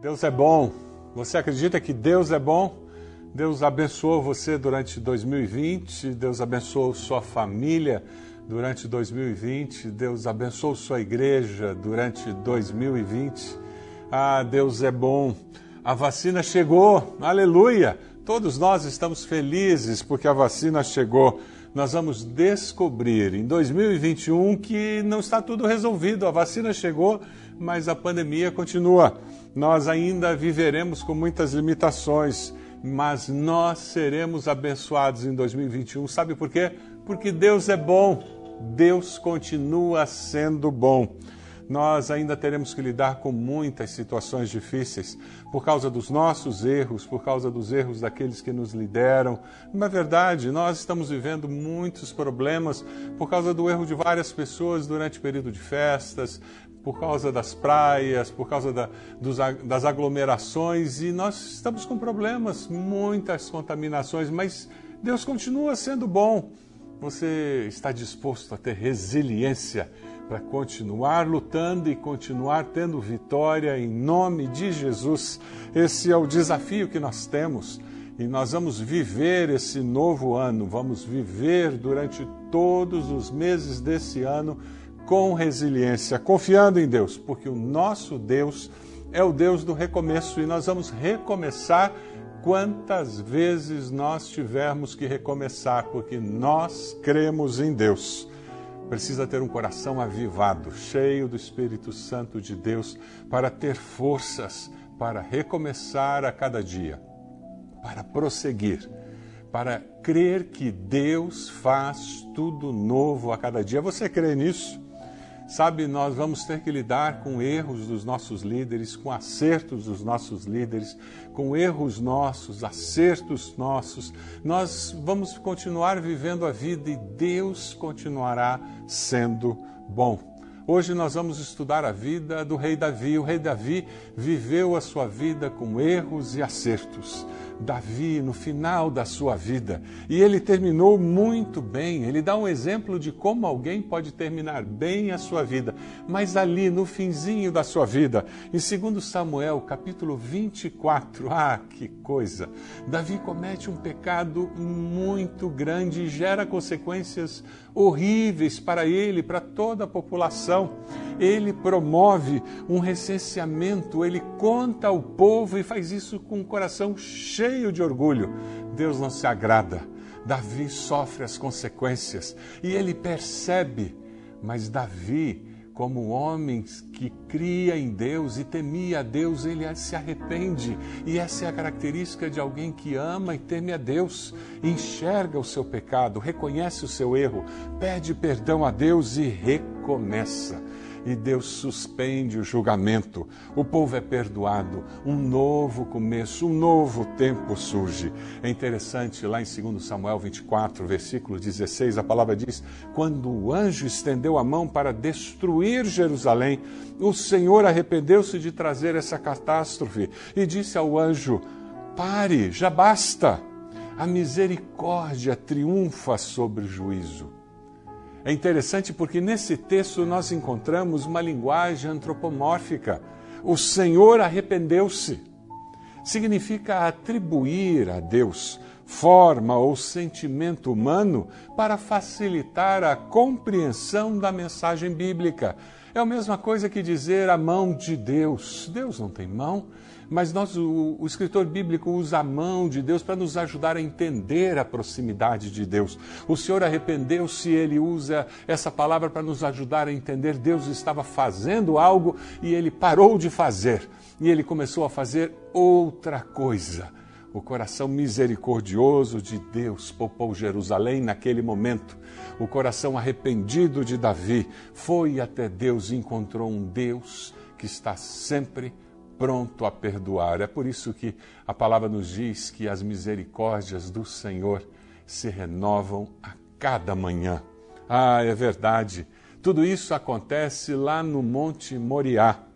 Deus é bom. Você acredita que Deus é bom? Deus abençoou você durante 2020, Deus abençoou sua família durante 2020, Deus abençoou sua igreja durante 2020. Ah, Deus é bom. A vacina chegou, aleluia! Todos nós estamos felizes porque a vacina chegou. Nós vamos descobrir em 2021 que não está tudo resolvido. A vacina chegou, mas a pandemia continua nós ainda viveremos com muitas limitações, mas nós seremos abençoados em 2021. Sabe por quê? Porque Deus é bom, Deus continua sendo bom. Nós ainda teremos que lidar com muitas situações difíceis por causa dos nossos erros, por causa dos erros daqueles que nos lideram. Na verdade, nós estamos vivendo muitos problemas por causa do erro de várias pessoas durante o período de festas, por causa das praias, por causa da, dos, das aglomerações e nós estamos com problemas, muitas contaminações, mas Deus continua sendo bom. Você está disposto a ter resiliência para continuar lutando e continuar tendo vitória em nome de Jesus. Esse é o desafio que nós temos e nós vamos viver esse novo ano, vamos viver durante todos os meses desse ano com resiliência, confiando em Deus, porque o nosso Deus é o Deus do recomeço e nós vamos recomeçar quantas vezes nós tivermos que recomeçar, porque nós cremos em Deus. Precisa ter um coração avivado, cheio do Espírito Santo de Deus, para ter forças para recomeçar a cada dia, para prosseguir, para crer que Deus faz tudo novo a cada dia. Você crê nisso? Sabe, nós vamos ter que lidar com erros dos nossos líderes, com acertos dos nossos líderes, com erros nossos, acertos nossos. Nós vamos continuar vivendo a vida e Deus continuará sendo bom. Hoje nós vamos estudar a vida do rei Davi. O rei Davi viveu a sua vida com erros e acertos. Davi no final da sua vida. E ele terminou muito bem. Ele dá um exemplo de como alguém pode terminar bem a sua vida. Mas ali, no finzinho da sua vida, em 2 Samuel, capítulo 24, ah, que coisa! Davi comete um pecado muito grande e gera consequências horríveis para ele, para toda a população. Ele promove um recenseamento, ele conta ao povo e faz isso com o coração cheio cheio de orgulho. Deus não se agrada. Davi sofre as consequências e ele percebe, mas Davi, como homem que cria em Deus e temia a Deus, ele se arrepende. E essa é a característica de alguém que ama e teme a Deus. Enxerga o seu pecado, reconhece o seu erro, pede perdão a Deus e recomeça e Deus suspende o julgamento. O povo é perdoado, um novo começo, um novo tempo surge. É interessante, lá em 2 Samuel 24, versículo 16, a palavra diz: Quando o anjo estendeu a mão para destruir Jerusalém, o Senhor arrependeu-se de trazer essa catástrofe e disse ao anjo: Pare, já basta. A misericórdia triunfa sobre o juízo. É interessante porque nesse texto nós encontramos uma linguagem antropomórfica. O Senhor arrependeu-se. Significa atribuir a Deus forma ou sentimento humano para facilitar a compreensão da mensagem bíblica. É a mesma coisa que dizer a mão de Deus. Deus não tem mão, mas nós, o, o escritor bíblico usa a mão de Deus para nos ajudar a entender a proximidade de Deus. O Senhor arrependeu-se, ele usa essa palavra para nos ajudar a entender. Deus estava fazendo algo e ele parou de fazer e ele começou a fazer outra coisa. O coração misericordioso de Deus poupou Jerusalém naquele momento. O coração arrependido de Davi foi até Deus e encontrou um Deus que está sempre pronto a perdoar. É por isso que a palavra nos diz que as misericórdias do Senhor se renovam a cada manhã. Ah, é verdade. Tudo isso acontece lá no Monte Moriá.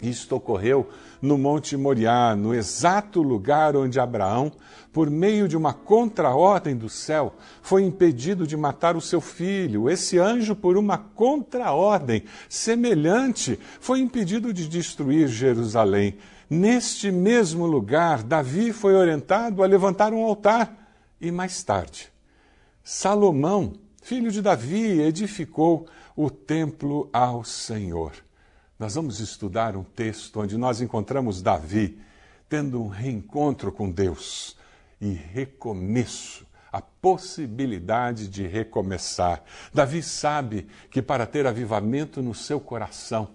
Isto ocorreu no Monte Moriá, no exato lugar onde Abraão, por meio de uma contraordem do céu, foi impedido de matar o seu filho. Esse anjo, por uma contraordem semelhante, foi impedido de destruir Jerusalém. Neste mesmo lugar, Davi foi orientado a levantar um altar e mais tarde, Salomão, filho de Davi, edificou o templo ao Senhor. Nós vamos estudar um texto onde nós encontramos Davi tendo um reencontro com Deus e recomeço, a possibilidade de recomeçar. Davi sabe que para ter avivamento no seu coração,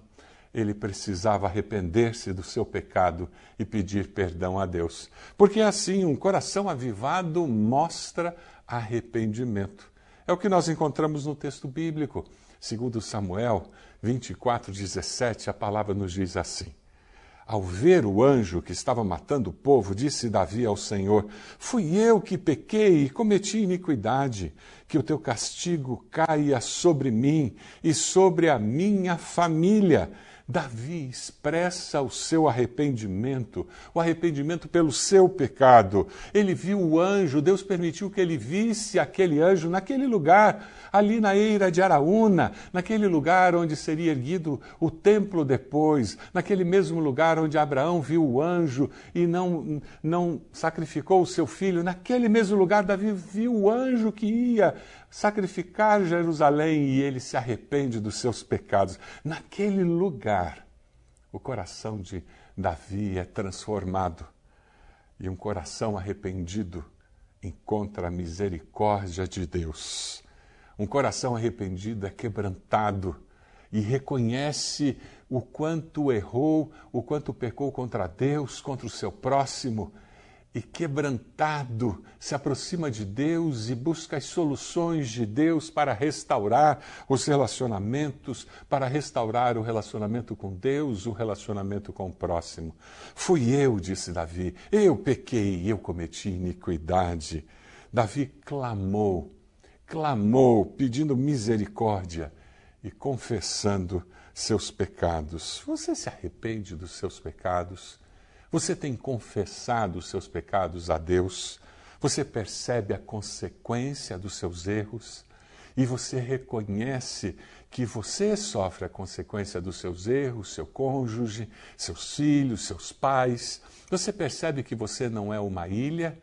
ele precisava arrepender-se do seu pecado e pedir perdão a Deus. Porque assim, um coração avivado mostra arrependimento. É o que nós encontramos no texto bíblico. Segundo Samuel 24, 17, a palavra nos diz assim. Ao ver o anjo que estava matando o povo, disse Davi ao Senhor: Fui eu que pequei e cometi iniquidade, que o teu castigo caia sobre mim e sobre a minha família Davi expressa o seu arrependimento, o arrependimento pelo seu pecado. Ele viu o anjo, Deus permitiu que ele visse aquele anjo naquele lugar, ali na eira de Araúna, naquele lugar onde seria erguido o templo depois, naquele mesmo lugar onde Abraão viu o anjo e não, não sacrificou o seu filho, naquele mesmo lugar Davi viu o anjo que ia sacrificar Jerusalém e ele se arrepende dos seus pecados. Naquele lugar, o coração de Davi é transformado e um coração arrependido encontra a misericórdia de Deus. Um coração arrependido é quebrantado e reconhece o quanto errou, o quanto pecou contra Deus, contra o seu próximo e quebrantado se aproxima de Deus e busca as soluções de Deus para restaurar os relacionamentos, para restaurar o relacionamento com Deus, o relacionamento com o próximo. Fui eu, disse Davi, eu pequei, eu cometi iniquidade. Davi clamou, clamou, pedindo misericórdia e confessando seus pecados. Você se arrepende dos seus pecados? Você tem confessado os seus pecados a Deus? Você percebe a consequência dos seus erros? E você reconhece que você sofre a consequência dos seus erros, seu cônjuge, seus filhos, seus pais. Você percebe que você não é uma ilha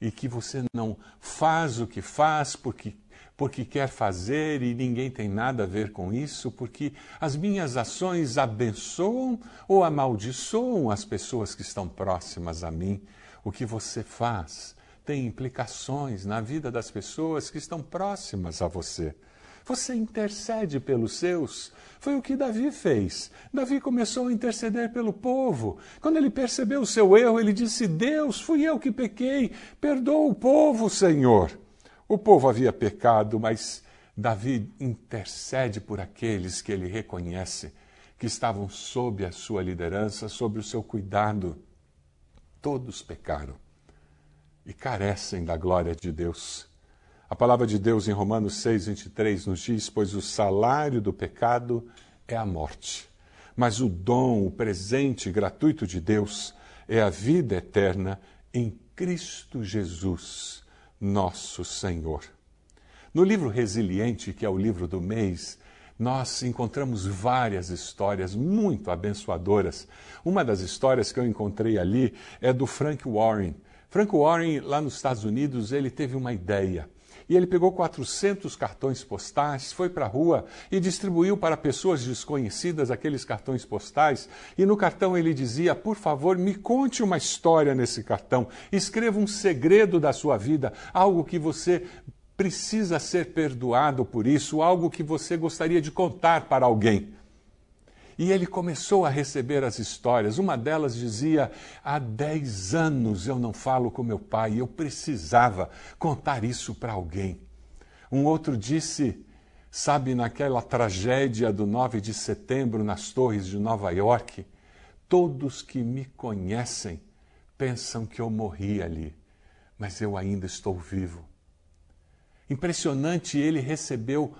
e que você não faz o que faz porque porque quer fazer e ninguém tem nada a ver com isso, porque as minhas ações abençoam ou amaldiçoam as pessoas que estão próximas a mim. O que você faz tem implicações na vida das pessoas que estão próximas a você. Você intercede pelos seus. Foi o que Davi fez. Davi começou a interceder pelo povo. Quando ele percebeu o seu erro, ele disse: Deus, fui eu que pequei, perdoa o povo, Senhor. O povo havia pecado, mas Davi intercede por aqueles que ele reconhece que estavam sob a sua liderança, sob o seu cuidado. Todos pecaram e carecem da glória de Deus. A palavra de Deus em Romanos 6, 23 nos diz: Pois o salário do pecado é a morte, mas o dom, o presente gratuito de Deus é a vida eterna em Cristo Jesus nosso Senhor. No livro Resiliente, que é o livro do mês, nós encontramos várias histórias muito abençoadoras. Uma das histórias que eu encontrei ali é do Frank Warren. Frank Warren, lá nos Estados Unidos, ele teve uma ideia. E ele pegou 400 cartões postais, foi para a rua e distribuiu para pessoas desconhecidas aqueles cartões postais. E no cartão ele dizia: Por favor, me conte uma história nesse cartão. Escreva um segredo da sua vida, algo que você precisa ser perdoado por isso, algo que você gostaria de contar para alguém. E ele começou a receber as histórias. Uma delas dizia: Há dez anos eu não falo com meu pai, eu precisava contar isso para alguém. Um outro disse: Sabe, naquela tragédia do 9 de setembro nas torres de Nova York, todos que me conhecem pensam que eu morri ali, mas eu ainda estou vivo. Impressionante, ele recebeu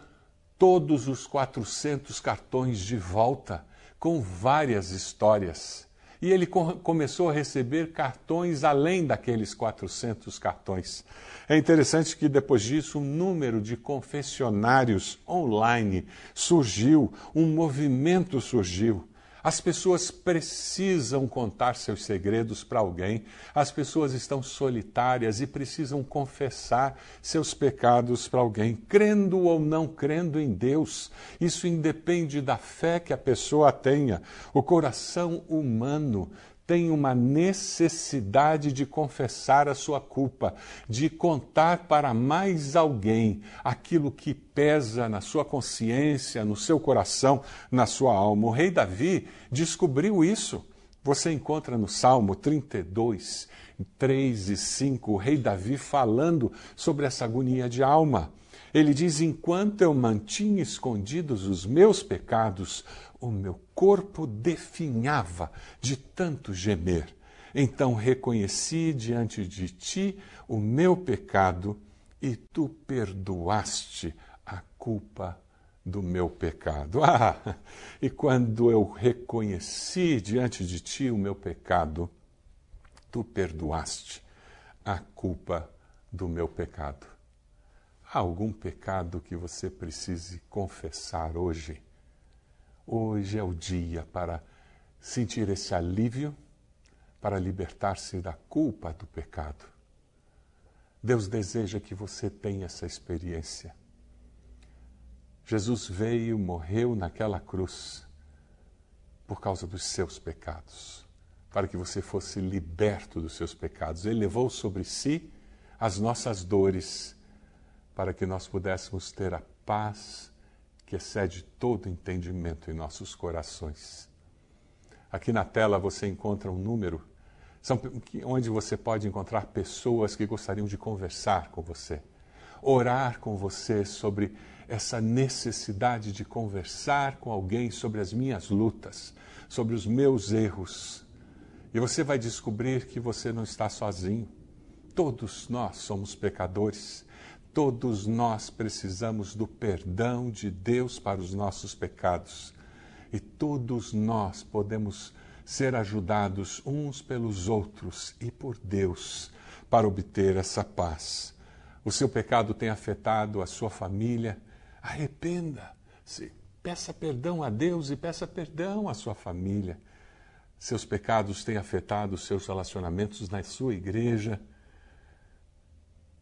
todos os 400 cartões de volta, com várias histórias. E ele começou a receber cartões além daqueles 400 cartões. É interessante que depois disso um número de confessionários online surgiu, um movimento surgiu. As pessoas precisam contar seus segredos para alguém, as pessoas estão solitárias e precisam confessar seus pecados para alguém, crendo ou não crendo em Deus. Isso independe da fé que a pessoa tenha. O coração humano tem uma necessidade de confessar a sua culpa, de contar para mais alguém aquilo que pesa na sua consciência, no seu coração, na sua alma. O rei Davi descobriu isso. Você encontra no Salmo 32, 3 e 5, o rei Davi falando sobre essa agonia de alma. Ele diz: Enquanto eu mantinha escondidos os meus pecados, o meu corpo definhava de tanto gemer. Então reconheci diante de ti o meu pecado e tu perdoaste a culpa do meu pecado. Ah, e quando eu reconheci diante de ti o meu pecado, tu perdoaste a culpa do meu pecado. Algum pecado que você precise confessar hoje? Hoje é o dia para sentir esse alívio, para libertar-se da culpa do pecado. Deus deseja que você tenha essa experiência. Jesus veio, morreu naquela cruz por causa dos seus pecados, para que você fosse liberto dos seus pecados. Ele levou sobre si as nossas dores, para que nós pudéssemos ter a paz que excede todo entendimento em nossos corações. Aqui na tela você encontra um número são, onde você pode encontrar pessoas que gostariam de conversar com você, orar com você sobre essa necessidade de conversar com alguém sobre as minhas lutas, sobre os meus erros. E você vai descobrir que você não está sozinho. Todos nós somos pecadores. Todos nós precisamos do perdão de Deus para os nossos pecados. E todos nós podemos ser ajudados uns pelos outros e por Deus para obter essa paz. O seu pecado tem afetado a sua família. Arrependa-se, peça perdão a Deus e peça perdão à sua família. Seus pecados têm afetado seus relacionamentos na sua igreja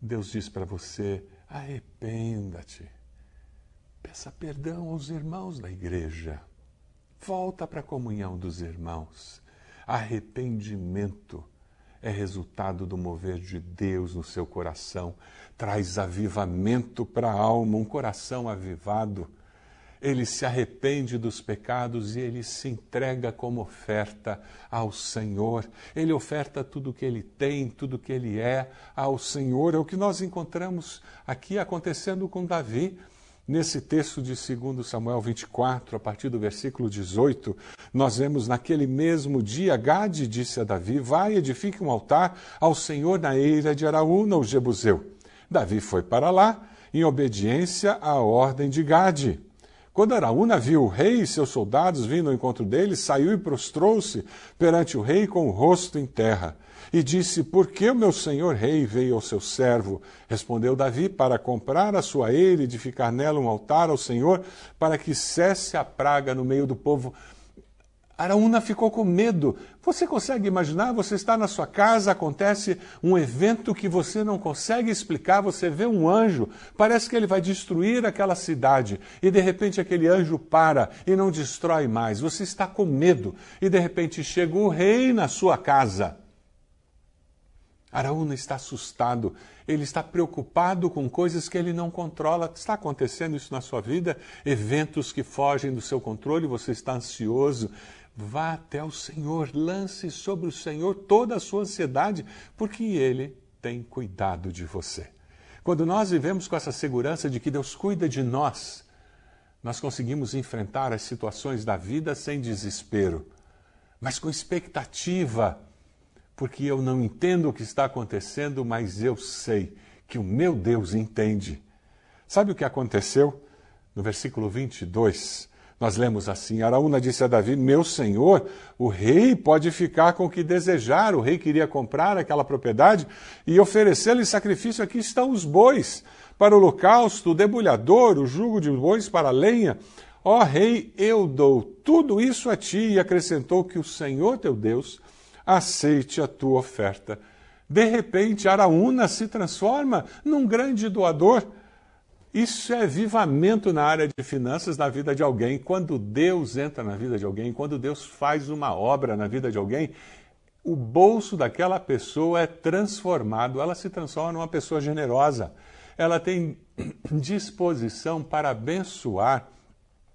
Deus diz para você: arrependa-te. Peça perdão aos irmãos da igreja. Volta para a comunhão dos irmãos. Arrependimento é resultado do mover de Deus no seu coração. Traz avivamento para a alma, um coração avivado ele se arrepende dos pecados e ele se entrega como oferta ao Senhor. Ele oferta tudo o que ele tem, tudo o que ele é ao Senhor. É o que nós encontramos aqui acontecendo com Davi. Nesse texto de 2 Samuel 24, a partir do versículo 18, nós vemos naquele mesmo dia, Gade disse a Davi: Vai, edifique um altar ao Senhor na eira de Araúna, o Jebuseu. Davi foi para lá, em obediência à ordem de Gade. Quando Araúna viu o rei e seus soldados vindo ao encontro dele, saiu e prostrou-se perante o rei com o rosto em terra. E disse: Por que o meu senhor rei veio ao seu servo? Respondeu Davi: Para comprar a sua eira e edificar nela um altar ao Senhor, para que cesse a praga no meio do povo. Araúna ficou com medo. Você consegue imaginar? Você está na sua casa, acontece um evento que você não consegue explicar, você vê um anjo, parece que ele vai destruir aquela cidade, e de repente aquele anjo para e não destrói mais. Você está com medo, e de repente chega o rei na sua casa. Araúna está assustado, ele está preocupado com coisas que ele não controla. Está acontecendo isso na sua vida? Eventos que fogem do seu controle, você está ansioso. Vá até o Senhor, lance sobre o Senhor toda a sua ansiedade, porque Ele tem cuidado de você. Quando nós vivemos com essa segurança de que Deus cuida de nós, nós conseguimos enfrentar as situações da vida sem desespero, mas com expectativa, porque eu não entendo o que está acontecendo, mas eu sei que o meu Deus entende. Sabe o que aconteceu? No versículo 22, nós lemos assim: Araúna disse a Davi: Meu senhor, o rei pode ficar com o que desejar. O rei queria comprar aquela propriedade e oferecer-lhe sacrifício. Aqui estão os bois para o holocausto, o debulhador, o jugo de bois para a lenha. Ó rei, eu dou tudo isso a ti, e acrescentou que o Senhor teu Deus aceite a tua oferta. De repente, Araúna se transforma num grande doador. Isso é vivamento na área de finanças na vida de alguém. Quando Deus entra na vida de alguém, quando Deus faz uma obra na vida de alguém, o bolso daquela pessoa é transformado, ela se transforma numa pessoa generosa. Ela tem disposição para abençoar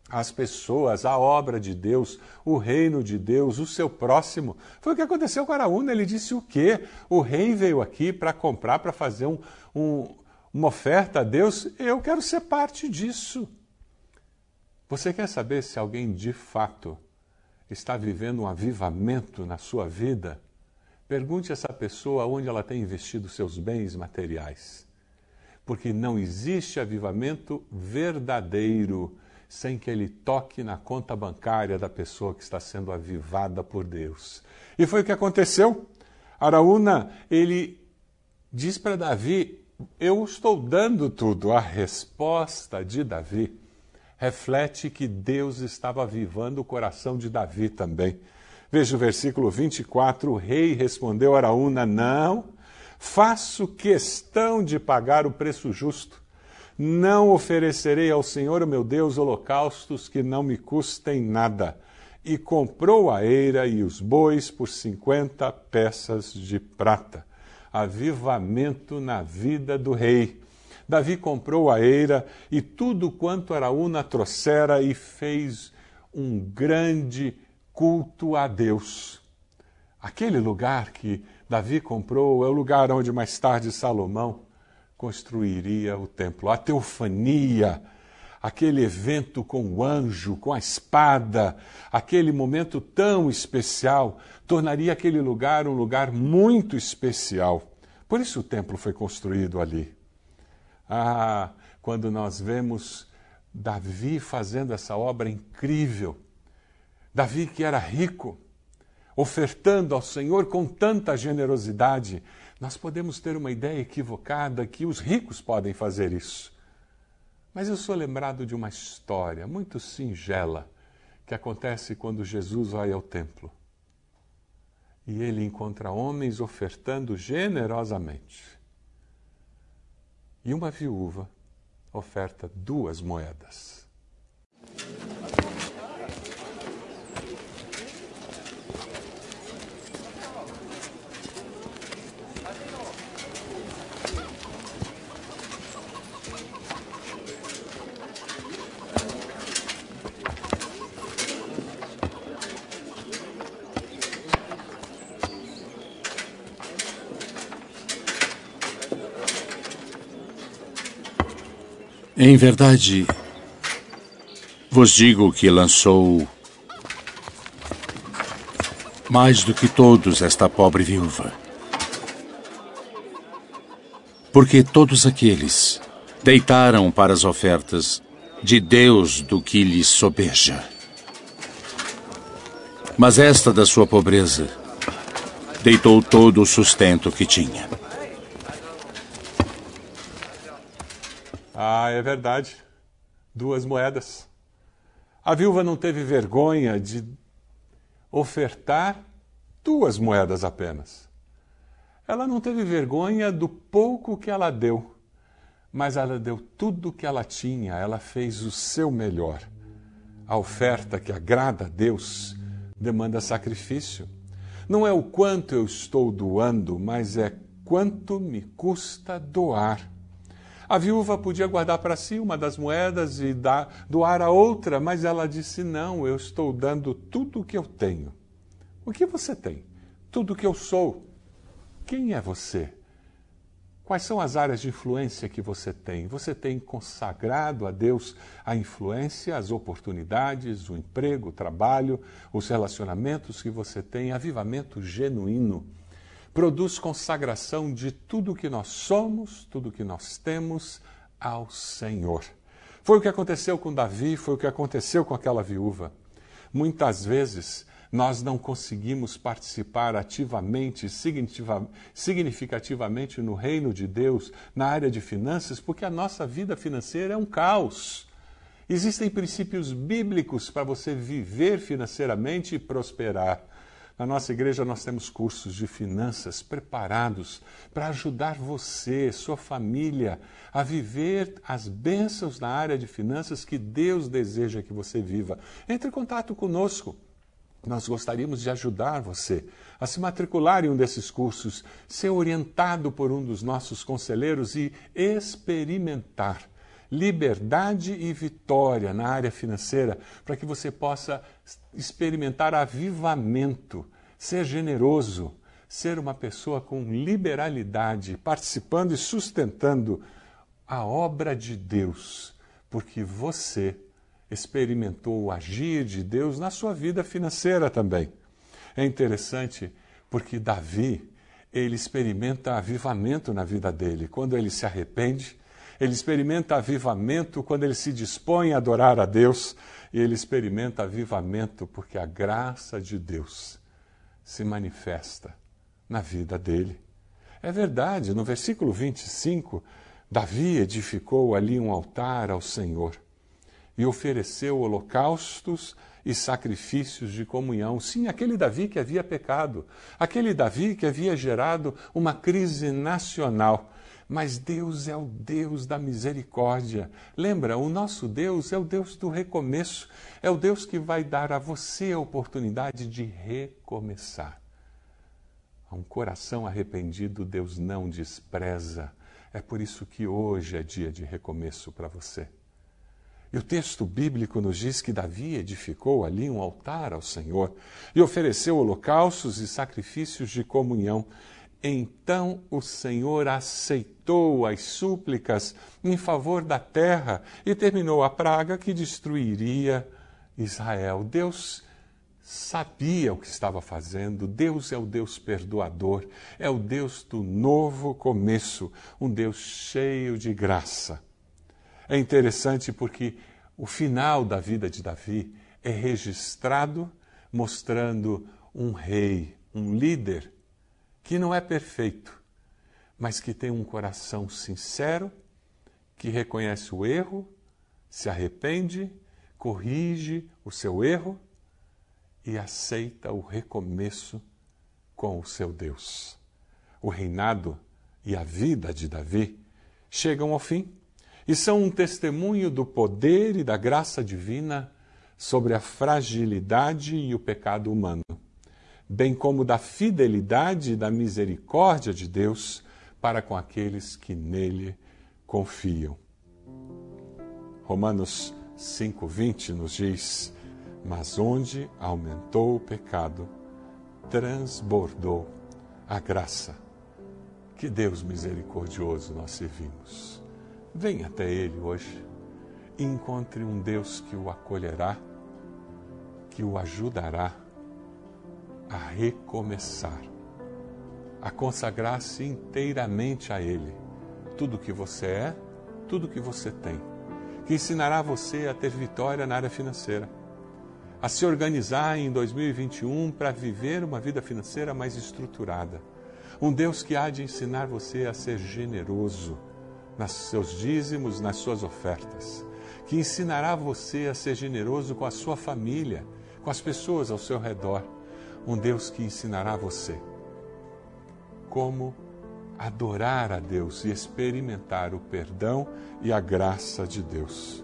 as pessoas, a obra de Deus, o reino de Deus, o seu próximo. Foi o que aconteceu com Araúna. Ele disse o quê? O rei veio aqui para comprar, para fazer um, um, uma oferta a Deus. Eu quero ser parte disso. Você quer saber se alguém de fato está vivendo um avivamento na sua vida? Pergunte a essa pessoa onde ela tem investido seus bens materiais. Porque não existe avivamento verdadeiro sem que ele toque na conta bancária da pessoa que está sendo avivada por Deus. E foi o que aconteceu. Araúna, ele diz para Davi: Eu estou dando tudo. A resposta de Davi reflete que Deus estava avivando o coração de Davi também. Veja o versículo 24: O rei respondeu a Araúna: Não, faço questão de pagar o preço justo não oferecerei ao Senhor, meu Deus, holocaustos que não me custem nada. E comprou a eira e os bois por cinquenta peças de prata. Avivamento na vida do rei. Davi comprou a eira e tudo quanto Araúna trouxera e fez um grande culto a Deus. Aquele lugar que Davi comprou é o lugar onde mais tarde Salomão construiria o templo. A teofania, aquele evento com o anjo, com a espada, aquele momento tão especial, tornaria aquele lugar um lugar muito especial. Por isso o templo foi construído ali. Ah, quando nós vemos Davi fazendo essa obra incrível, Davi que era rico, ofertando ao Senhor com tanta generosidade, nós podemos ter uma ideia equivocada que os ricos podem fazer isso. Mas eu sou lembrado de uma história muito singela que acontece quando Jesus vai ao templo. E ele encontra homens ofertando generosamente. E uma viúva oferta duas moedas. Em verdade, vos digo que lançou mais do que todos esta pobre viúva. Porque todos aqueles deitaram para as ofertas de Deus do que lhes sobeja. Mas esta da sua pobreza deitou todo o sustento que tinha. Ah, é verdade. Duas moedas. A viúva não teve vergonha de ofertar duas moedas apenas. Ela não teve vergonha do pouco que ela deu, mas ela deu tudo o que ela tinha, ela fez o seu melhor. A oferta que agrada a Deus demanda sacrifício. Não é o quanto eu estou doando, mas é quanto me custa doar. A viúva podia guardar para si uma das moedas e dar, doar a outra, mas ela disse: Não, eu estou dando tudo o que eu tenho. O que você tem? Tudo o que eu sou. Quem é você? Quais são as áreas de influência que você tem? Você tem consagrado a Deus a influência, as oportunidades, o emprego, o trabalho, os relacionamentos que você tem, avivamento genuíno produz consagração de tudo que nós somos, tudo que nós temos ao Senhor. Foi o que aconteceu com Davi, foi o que aconteceu com aquela viúva. Muitas vezes nós não conseguimos participar ativamente, significativamente no reino de Deus, na área de finanças, porque a nossa vida financeira é um caos. Existem princípios bíblicos para você viver financeiramente e prosperar. Na nossa igreja, nós temos cursos de finanças preparados para ajudar você, sua família, a viver as bênçãos na área de finanças que Deus deseja que você viva. Entre em contato conosco. Nós gostaríamos de ajudar você a se matricular em um desses cursos, ser orientado por um dos nossos conselheiros e experimentar liberdade e vitória na área financeira, para que você possa experimentar avivamento, ser generoso, ser uma pessoa com liberalidade, participando e sustentando a obra de Deus, porque você experimentou o agir de Deus na sua vida financeira também. É interessante porque Davi, ele experimenta avivamento na vida dele. Quando ele se arrepende, ele experimenta avivamento quando ele se dispõe a adorar a Deus, e ele experimenta avivamento porque a graça de Deus se manifesta na vida dele. É verdade, no versículo 25, Davi edificou ali um altar ao Senhor e ofereceu holocaustos e sacrifícios de comunhão. Sim, aquele Davi que havia pecado, aquele Davi que havia gerado uma crise nacional mas Deus é o Deus da misericórdia. Lembra, o nosso Deus é o Deus do recomeço, é o Deus que vai dar a você a oportunidade de recomeçar. A um coração arrependido, Deus não despreza. É por isso que hoje é dia de recomeço para você. E o texto bíblico nos diz que Davi edificou ali um altar ao Senhor e ofereceu holocaustos e sacrifícios de comunhão. Então o Senhor aceitou as súplicas em favor da terra e terminou a praga que destruiria Israel. Deus sabia o que estava fazendo. Deus é o Deus perdoador, é o Deus do novo começo, um Deus cheio de graça. É interessante porque o final da vida de Davi é registrado mostrando um rei, um líder que não é perfeito, mas que tem um coração sincero, que reconhece o erro, se arrepende, corrige o seu erro e aceita o recomeço com o seu Deus. O reinado e a vida de Davi chegam ao fim e são um testemunho do poder e da graça divina sobre a fragilidade e o pecado humano bem como da fidelidade e da misericórdia de Deus para com aqueles que nele confiam. Romanos 5:20 nos diz: "Mas onde aumentou o pecado, transbordou a graça. Que Deus misericordioso nós servimos. Venha até ele hoje e encontre um Deus que o acolherá, que o ajudará a recomeçar, a consagrar-se inteiramente a Ele, tudo que você é, tudo que você tem, que ensinará você a ter vitória na área financeira, a se organizar em 2021 para viver uma vida financeira mais estruturada. Um Deus que há de ensinar você a ser generoso nos seus dízimos, nas suas ofertas, que ensinará você a ser generoso com a sua família, com as pessoas ao seu redor um Deus que ensinará você como adorar a Deus e experimentar o perdão e a graça de Deus.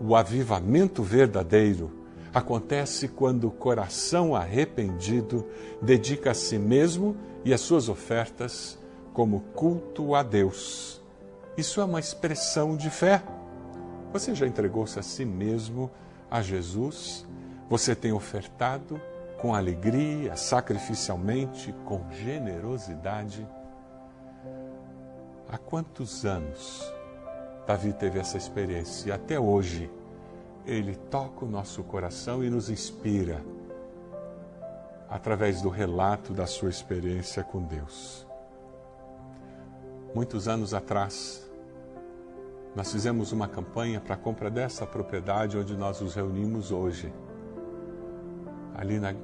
O avivamento verdadeiro acontece quando o coração arrependido dedica a si mesmo e as suas ofertas como culto a Deus. Isso é uma expressão de fé. Você já entregou-se a si mesmo a Jesus? Você tem ofertado com alegria, sacrificialmente, com generosidade. Há quantos anos Davi teve essa experiência e até hoje ele toca o nosso coração e nos inspira através do relato da sua experiência com Deus. Muitos anos atrás, nós fizemos uma campanha para a compra dessa propriedade onde nós nos reunimos hoje, ali na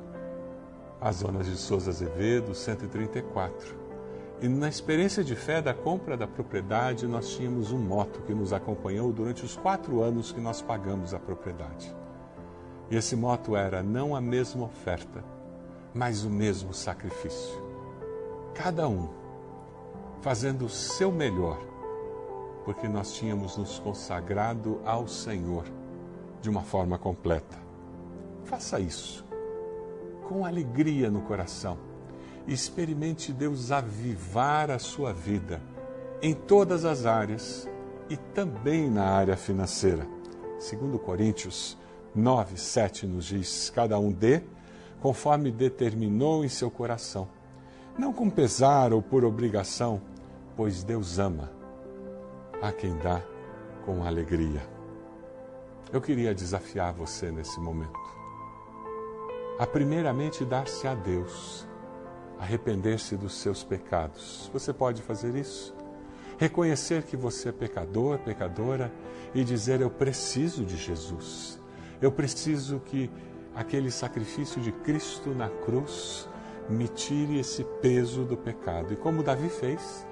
as zonas de Souza Azevedo, 134. E na experiência de fé da compra da propriedade, nós tínhamos um moto que nos acompanhou durante os quatro anos que nós pagamos a propriedade. E esse moto era não a mesma oferta, mas o mesmo sacrifício. Cada um fazendo o seu melhor, porque nós tínhamos nos consagrado ao Senhor de uma forma completa. Faça isso com alegria no coração experimente Deus avivar a sua vida em todas as áreas e também na área financeira. Segundo Coríntios 9, 7 nos diz, cada um dê conforme determinou em seu coração, não com pesar ou por obrigação, pois Deus ama a quem dá com alegria. Eu queria desafiar você nesse momento a primeiramente dar-se a Deus arrepender-se dos seus pecados. Você pode fazer isso? Reconhecer que você é pecador, pecadora e dizer: Eu preciso de Jesus. Eu preciso que aquele sacrifício de Cristo na cruz me tire esse peso do pecado. E como Davi fez,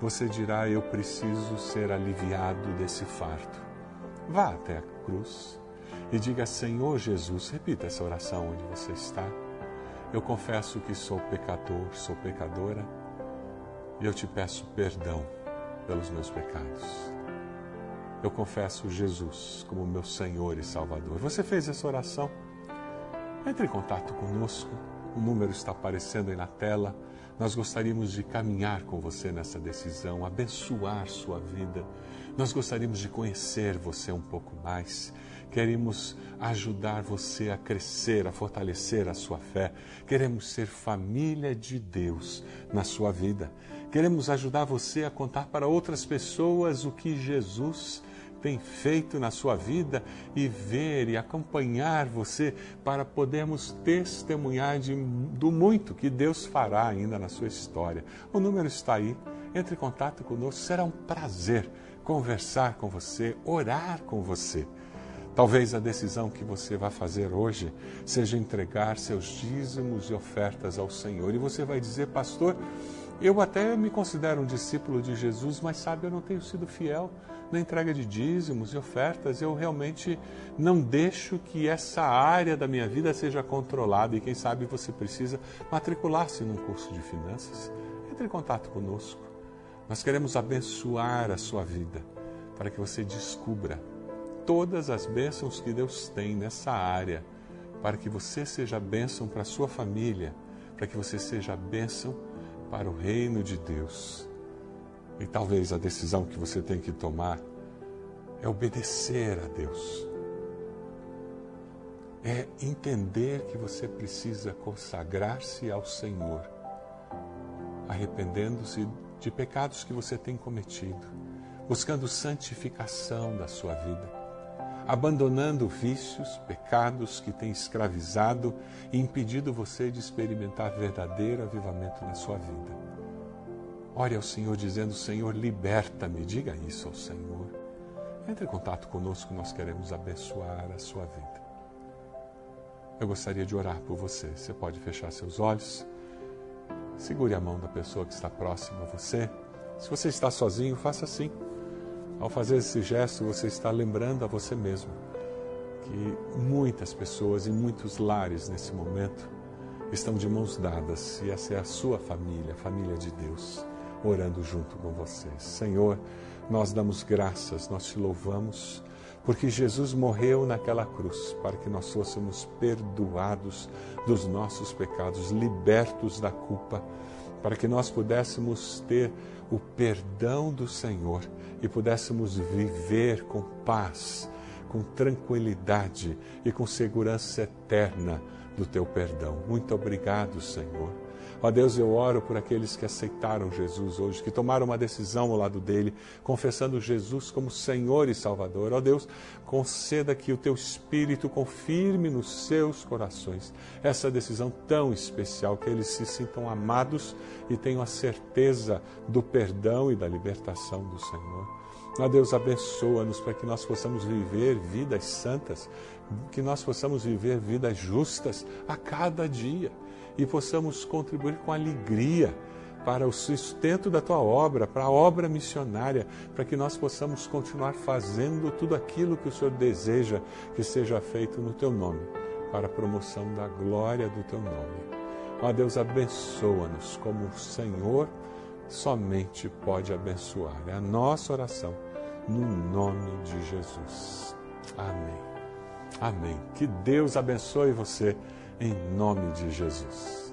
você dirá: Eu preciso ser aliviado desse fardo. Vá até a cruz e diga: Senhor Jesus, repita essa oração onde você está. Eu confesso que sou pecador, sou pecadora, e eu te peço perdão pelos meus pecados. Eu confesso Jesus como meu Senhor e Salvador. Você fez essa oração? Entre em contato conosco. O número está aparecendo aí na tela. Nós gostaríamos de caminhar com você nessa decisão, abençoar sua vida. Nós gostaríamos de conhecer você um pouco mais. Queremos ajudar você a crescer, a fortalecer a sua fé. Queremos ser família de Deus na sua vida. Queremos ajudar você a contar para outras pessoas o que Jesus tem feito na sua vida e ver e acompanhar você para podermos testemunhar de, do muito que Deus fará ainda na sua história. O número está aí. Entre em contato conosco, será um prazer conversar com você, orar com você. Talvez a decisão que você vai fazer hoje seja entregar seus dízimos e ofertas ao Senhor. E você vai dizer, pastor, eu até me considero um discípulo de Jesus, mas sabe, eu não tenho sido fiel na entrega de dízimos e ofertas. Eu realmente não deixo que essa área da minha vida seja controlada. E quem sabe você precisa matricular-se num curso de finanças. Entre em contato conosco. Nós queremos abençoar a sua vida para que você descubra todas as bênçãos que Deus tem nessa área, para que você seja bênção para a sua família, para que você seja bênção para o reino de Deus. E talvez a decisão que você tem que tomar é obedecer a Deus. É entender que você precisa consagrar-se ao Senhor, arrependendo-se de pecados que você tem cometido, buscando santificação da sua vida abandonando vícios, pecados que têm escravizado e impedido você de experimentar verdadeiro avivamento na sua vida. Ore ao Senhor dizendo: Senhor, liberta-me. Diga isso ao Senhor. Entre em contato conosco, nós queremos abençoar a sua vida. Eu gostaria de orar por você. Você pode fechar seus olhos. Segure a mão da pessoa que está próxima a você. Se você está sozinho, faça assim. Ao fazer esse gesto, você está lembrando a você mesmo que muitas pessoas e muitos lares nesse momento estão de mãos dadas e essa é a sua família, a família de Deus, orando junto com você. Senhor, nós damos graças, nós te louvamos, porque Jesus morreu naquela cruz para que nós fôssemos perdoados dos nossos pecados, libertos da culpa, para que nós pudéssemos ter o perdão do Senhor e pudéssemos viver com paz, com tranquilidade e com segurança eterna do teu perdão. Muito obrigado, Senhor. Ó Deus, eu oro por aqueles que aceitaram Jesus hoje, que tomaram uma decisão ao lado dele, confessando Jesus como Senhor e Salvador. Ó Deus, conceda que o teu Espírito confirme nos seus corações essa decisão tão especial, que eles se sintam amados e tenham a certeza do perdão e da libertação do Senhor. Ó Deus, abençoa-nos para que nós possamos viver vidas santas, que nós possamos viver vidas justas a cada dia e possamos contribuir com alegria para o sustento da tua obra, para a obra missionária, para que nós possamos continuar fazendo tudo aquilo que o Senhor deseja que seja feito no teu nome, para a promoção da glória do teu nome. Ó Deus, abençoa-nos como o Senhor somente pode abençoar. É a nossa oração no nome de Jesus. Amém. Amém. Que Deus abençoe você em nome de Jesus.